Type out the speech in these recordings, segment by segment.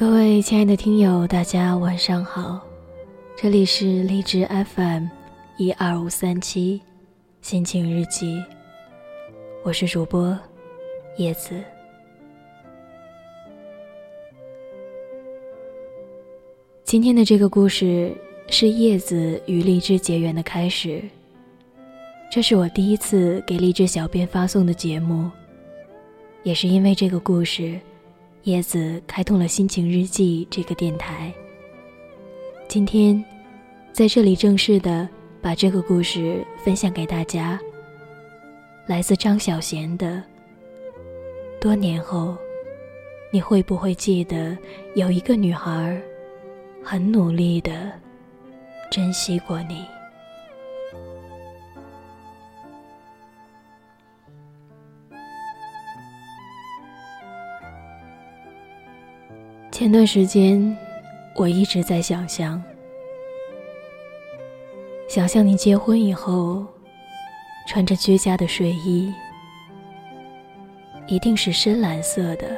各位亲爱的听友，大家晚上好，这里是荔枝 FM 一二五三七心情日记，我是主播叶子。今天的这个故事是叶子与荔枝结缘的开始。这是我第一次给荔枝小编发送的节目，也是因为这个故事，叶子开通了心情日记这个电台。今天，在这里正式的把这个故事分享给大家。来自张小娴的。多年后，你会不会记得有一个女孩，很努力的珍惜过你？前段时间，我一直在想象，想象你结婚以后，穿着居家的睡衣，一定是深蓝色的，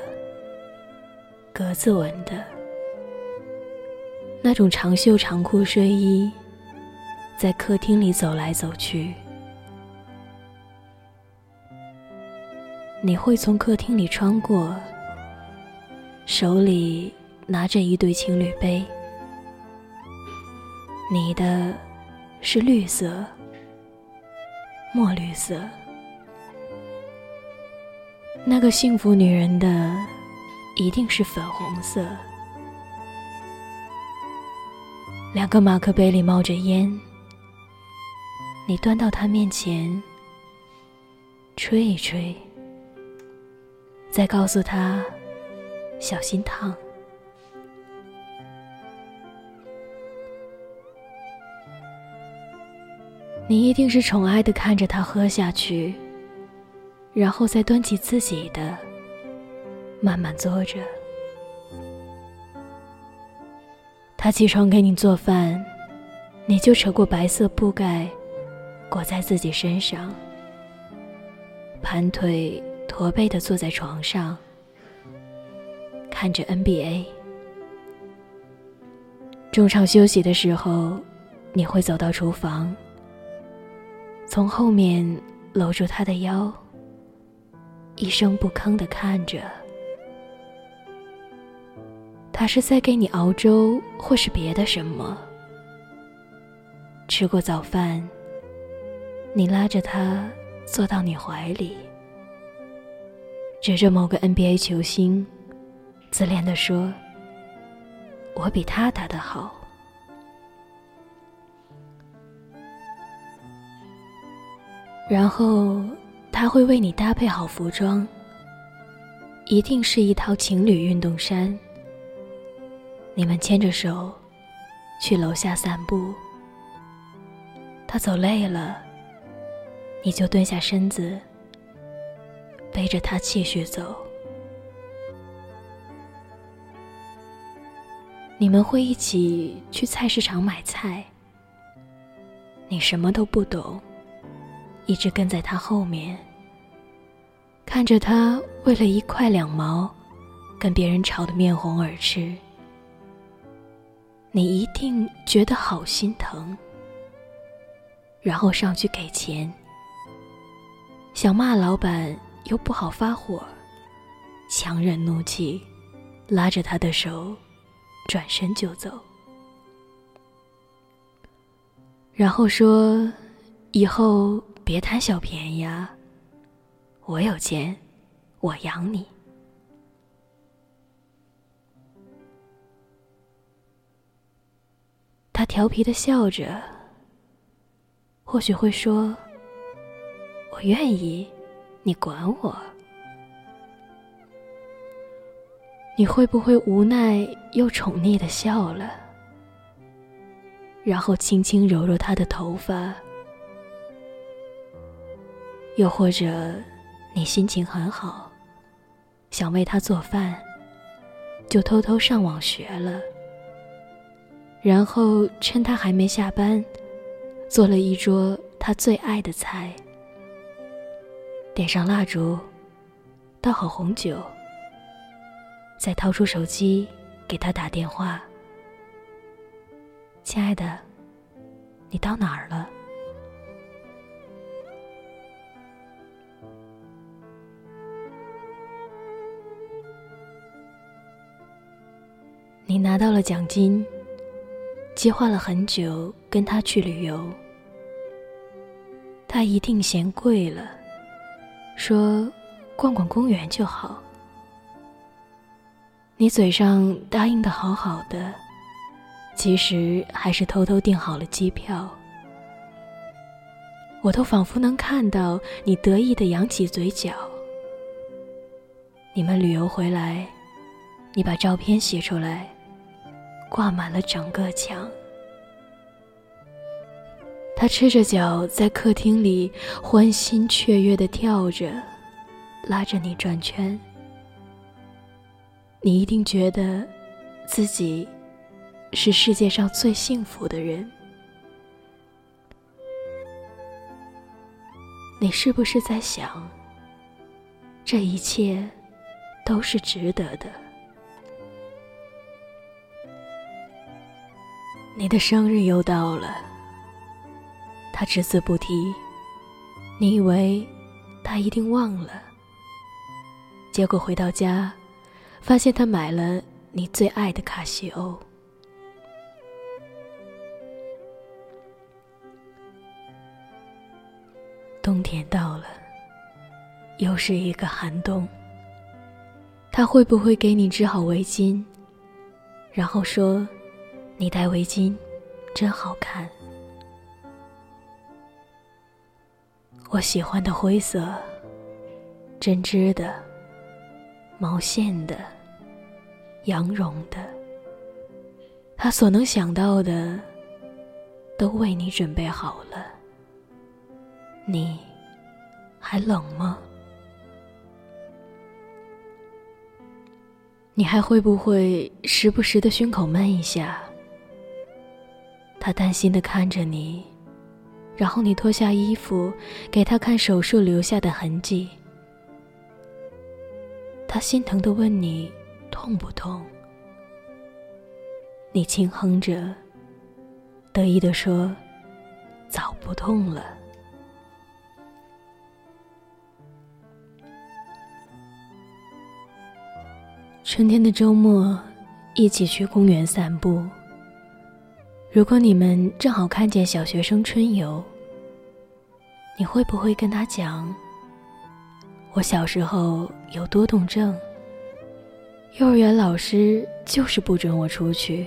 格子纹的，那种长袖长裤睡衣，在客厅里走来走去，你会从客厅里穿过。手里拿着一对情侣杯，你的是绿色、墨绿色，那个幸福女人的一定是粉红色。两个马克杯里冒着烟，你端到她面前，吹一吹，再告诉她。小心烫。你一定是宠爱的看着他喝下去，然后再端起自己的，慢慢坐着。他起床给你做饭，你就扯过白色布盖，裹在自己身上，盘腿驼背的坐在床上。看着 NBA，中场休息的时候，你会走到厨房，从后面搂住他的腰，一声不吭的看着。他是在给你熬粥，或是别的什么。吃过早饭，你拉着他坐到你怀里，指着某个 NBA 球星。自恋的说：“我比他打的好。”然后他会为你搭配好服装，一定是一套情侣运动衫。你们牵着手去楼下散步。他走累了，你就蹲下身子，背着他继续走。你们会一起去菜市场买菜。你什么都不懂，一直跟在他后面，看着他为了一块两毛，跟别人吵得面红耳赤。你一定觉得好心疼，然后上去给钱，想骂老板又不好发火，强忍怒气，拉着他的手。转身就走，然后说：“以后别贪小便宜啊！我有钱，我养你。”他调皮的笑着，或许会说：“我愿意，你管我。”你会不会无奈又宠溺的笑了，然后轻轻揉揉他的头发？又或者，你心情很好，想为他做饭，就偷偷上网学了，然后趁他还没下班，做了一桌他最爱的菜，点上蜡烛，倒好红酒。再掏出手机给他打电话：“亲爱的，你到哪儿了？”你拿到了奖金，计划了很久跟他去旅游，他一定嫌贵了，说逛逛公园就好。你嘴上答应的好好的，其实还是偷偷订好了机票。我都仿佛能看到你得意的扬起嘴角。你们旅游回来，你把照片写出来。挂满了整个墙。他赤着脚在客厅里欢欣雀跃的跳着，拉着你转圈。你一定觉得自己是世界上最幸福的人。你是不是在想，这一切都是值得的？你的生日又到了，他只字不提，你以为他一定忘了，结果回到家，发现他买了你最爱的卡西欧。冬天到了，又是一个寒冬，他会不会给你织好围巾，然后说？你戴围巾，真好看。我喜欢的灰色，针织的、毛线的、羊绒的，他所能想到的，都为你准备好了。你还冷吗？你还会不会时不时的胸口闷一下？他担心的看着你，然后你脱下衣服给他看手术留下的痕迹。他心疼的问你痛不痛？你轻哼着，得意的说：“早不痛了。”春天的周末，一起去公园散步。如果你们正好看见小学生春游，你会不会跟他讲：“我小时候有多动症，幼儿园老师就是不准我出去。”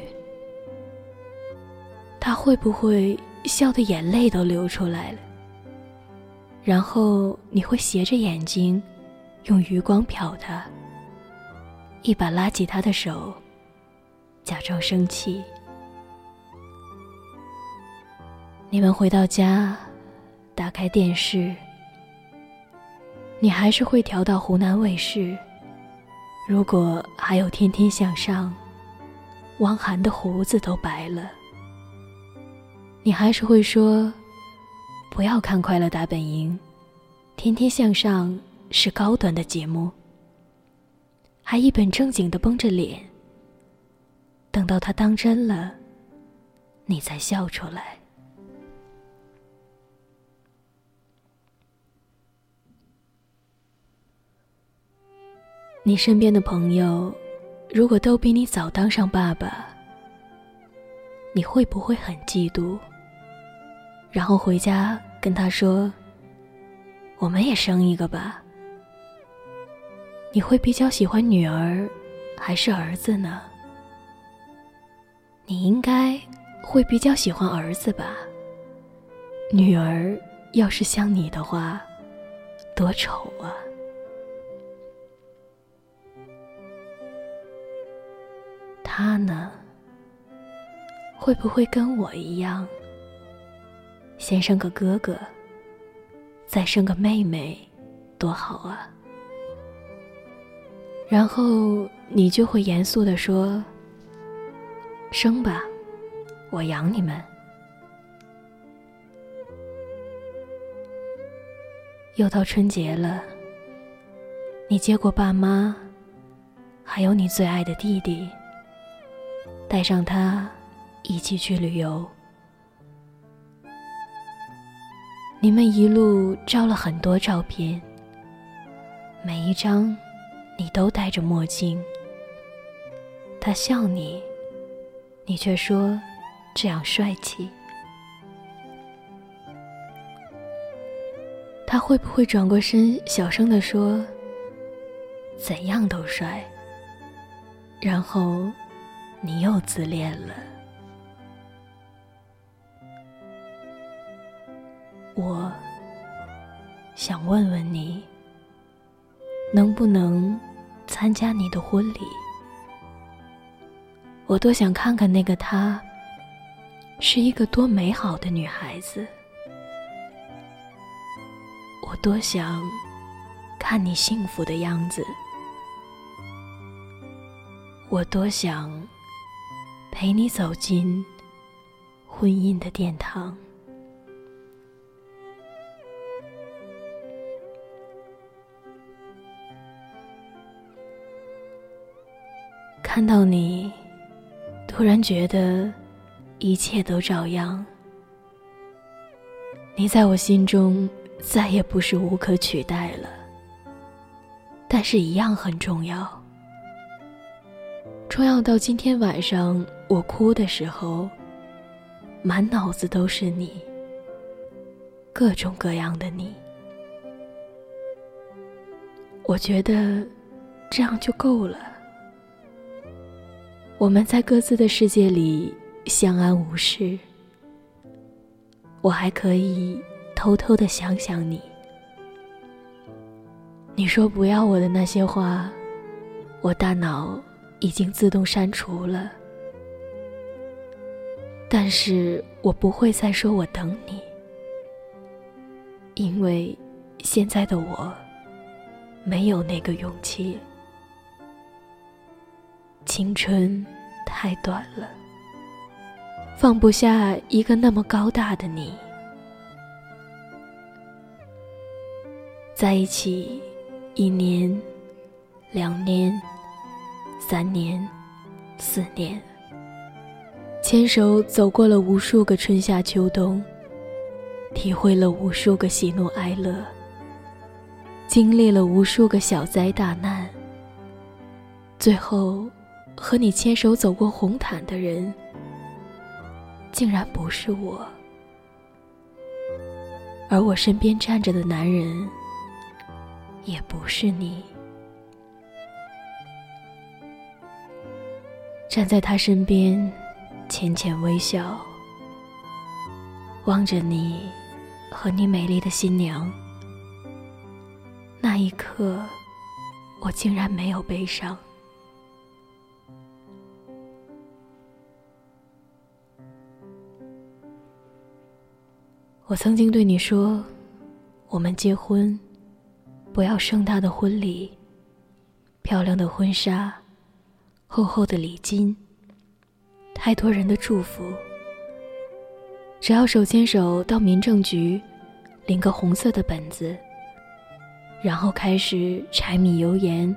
他会不会笑得眼泪都流出来了？然后你会斜着眼睛，用余光瞟他，一把拉起他的手，假装生气。你们回到家，打开电视，你还是会调到湖南卫视。如果还有《天天向上》，汪涵的胡子都白了，你还是会说：“不要看《快乐大本营》，《天天向上》是高端的节目。”还一本正经的绷着脸，等到他当真了，你才笑出来。你身边的朋友，如果都比你早当上爸爸，你会不会很嫉妒？然后回家跟他说：“我们也生一个吧。”你会比较喜欢女儿还是儿子呢？你应该会比较喜欢儿子吧？女儿要是像你的话，多丑啊！他呢？会不会跟我一样，先生个哥哥，再生个妹妹，多好啊！然后你就会严肃的说：“生吧，我养你们。”又到春节了，你接过爸妈，还有你最爱的弟弟。带上他一起去旅游。你们一路照了很多照片，每一张你都戴着墨镜。他笑你，你却说这样帅气。他会不会转过身，小声地说：“怎样都帅。”然后你又自恋了。我想问问你，能不能参加你的婚礼？我多想看看那个她，是一个多美好的女孩子。我多想看你幸福的样子。我多想陪你走进婚姻的殿堂。看到你。突然觉得一切都照样，你在我心中再也不是无可取代了，但是一样很重要，重要到今天晚上我哭的时候，满脑子都是你，各种各样的你，我觉得这样就够了。我们在各自的世界里相安无事，我还可以偷偷的想想你。你说不要我的那些话，我大脑已经自动删除了。但是我不会再说我等你，因为现在的我没有那个勇气。青春太短了，放不下一个那么高大的你。在一起一年、两年、三年、四年，牵手走过了无数个春夏秋冬，体会了无数个喜怒哀乐，经历了无数个小灾大难，最后。和你牵手走过红毯的人，竟然不是我，而我身边站着的男人，也不是你。站在他身边，浅浅微笑，望着你和你美丽的新娘，那一刻，我竟然没有悲伤。我曾经对你说：“我们结婚，不要盛大的婚礼，漂亮的婚纱，厚厚的礼金，太多人的祝福。只要手牵手到民政局，领个红色的本子，然后开始柴米油盐，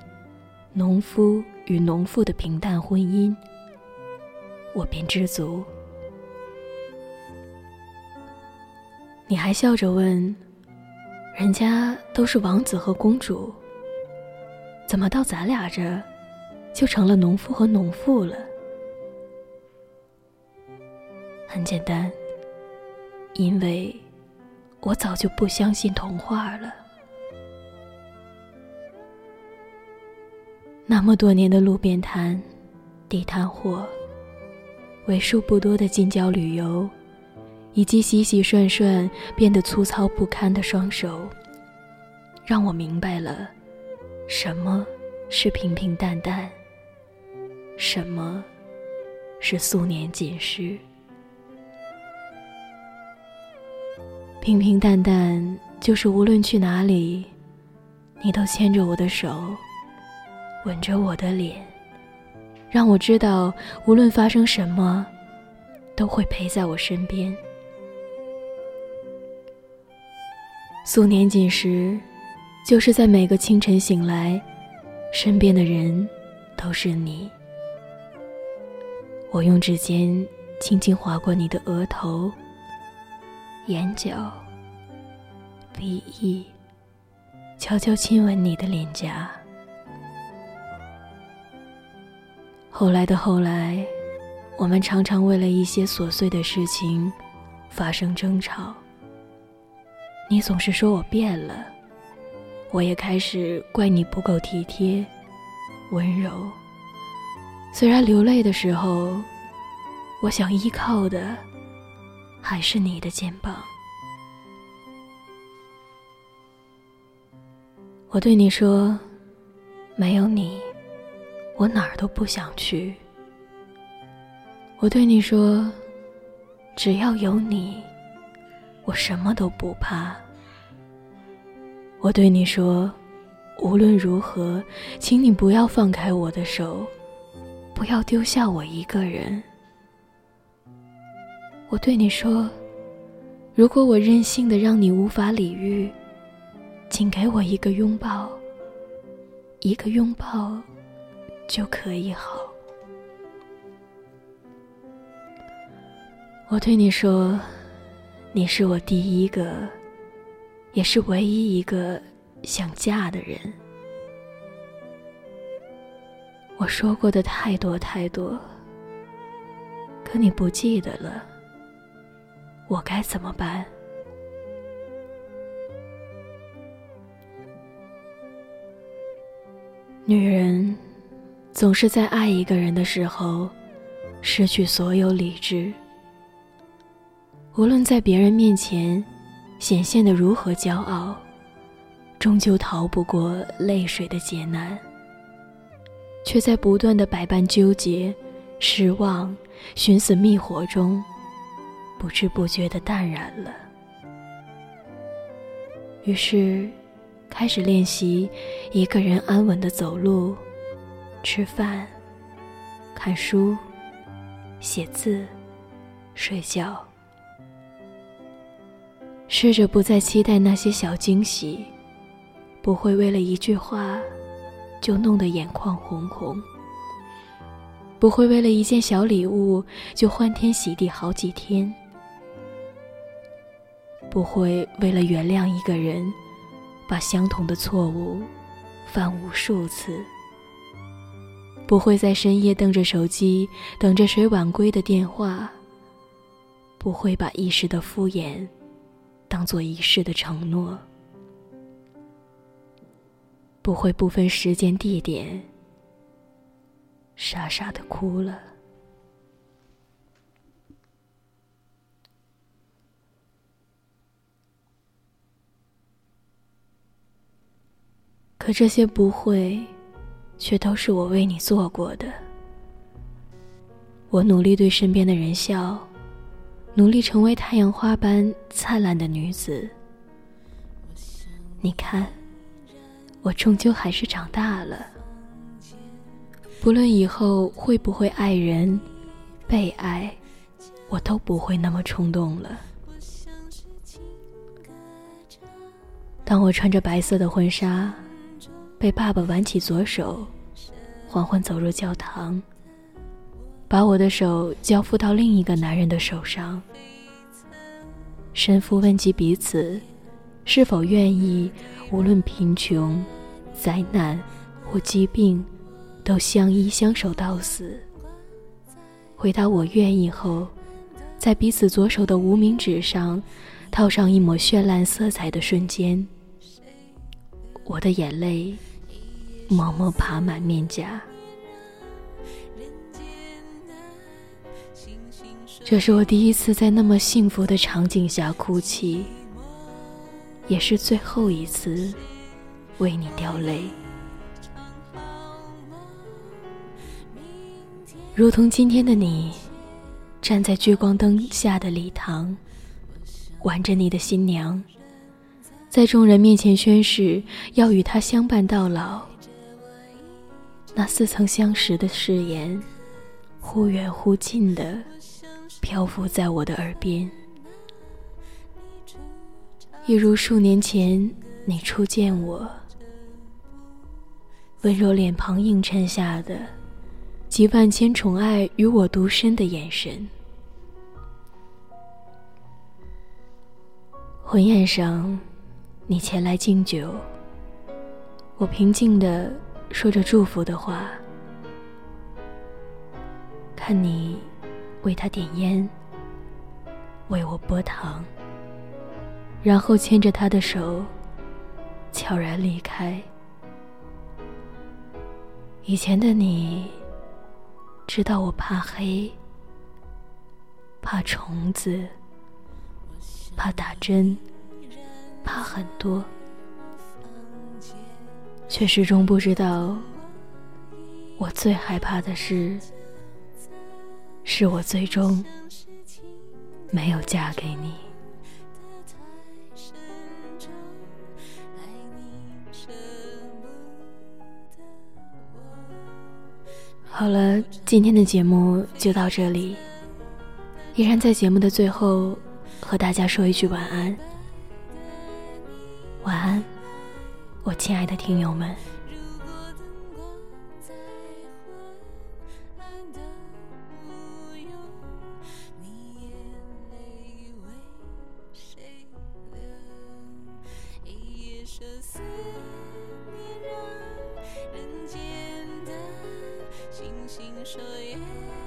农夫与农妇的平淡婚姻，我便知足。”你还笑着问：“人家都是王子和公主，怎么到咱俩这，就成了农夫和农妇了？”很简单，因为我早就不相信童话了。那么多年的路边摊、地摊货，为数不多的近郊旅游。以及洗洗涮涮变得粗糙不堪的双手，让我明白了什么是平平淡淡，什么是素年锦时。平平淡淡就是无论去哪里，你都牵着我的手，吻着我的脸，让我知道无论发生什么，都会陪在我身边。素年锦时，就是在每个清晨醒来，身边的人都是你。我用指尖轻轻划过你的额头、眼角、鼻翼，悄悄亲吻你的脸颊。后来的后来，我们常常为了一些琐碎的事情发生争吵。你总是说我变了，我也开始怪你不够体贴、温柔。虽然流泪的时候，我想依靠的还是你的肩膀。我对你说，没有你，我哪儿都不想去。我对你说，只要有你。我什么都不怕。我对你说，无论如何，请你不要放开我的手，不要丢下我一个人。我对你说，如果我任性的让你无法理喻，请给我一个拥抱，一个拥抱就可以好。我对你说。你是我第一个，也是唯一一个想嫁的人。我说过的太多太多，可你不记得了，我该怎么办？女人总是在爱一个人的时候，失去所有理智。无论在别人面前显现的如何骄傲，终究逃不过泪水的劫难，却在不断的百般纠结、失望、寻死觅活中，不知不觉的淡然了。于是，开始练习一个人安稳的走路、吃饭、看书、写字、睡觉。试着不再期待那些小惊喜，不会为了一句话就弄得眼眶红红，不会为了一件小礼物就欢天喜地好几天，不会为了原谅一个人把相同的错误犯无数次，不会在深夜瞪着手机等着谁晚归的电话，不会把一时的敷衍。当做一世的承诺，不会不分时间地点，傻傻的哭了。可这些不会，却都是我为你做过的。我努力对身边的人笑。努力成为太阳花般灿烂的女子。你看，我终究还是长大了。不论以后会不会爱人、被爱，我都不会那么冲动了。当我穿着白色的婚纱，被爸爸挽起左手，缓缓走入教堂。把我的手交付到另一个男人的手上，神父问及彼此是否愿意，无论贫穷、灾难或疾病，都相依相守到死。回答我愿意后，在彼此左手的无名指上套上一抹绚烂色彩的瞬间，我的眼泪默默爬满面颊。这是我第一次在那么幸福的场景下哭泣，也是最后一次为你掉泪。如同今天的你，站在聚光灯下的礼堂，挽着你的新娘，在众人面前宣誓要与她相伴到老。那似曾相识的誓言，忽远忽近的。漂浮在我的耳边，一如数年前你初见我，温柔脸庞映衬下的，集万千宠爱与我独身的眼神。婚宴上，你前来敬酒，我平静的说着祝福的话，看你为他点烟，为我拨糖，然后牵着他的手，悄然离开。以前的你，知道我怕黑，怕虫子，怕打针，怕很多，却始终不知道，我最害怕的是，是我最终没有嫁给你。好了，今天的节目就到这里。依然在节目的最后，和大家说一句晚安。晚安，我亲爱的听友们。掌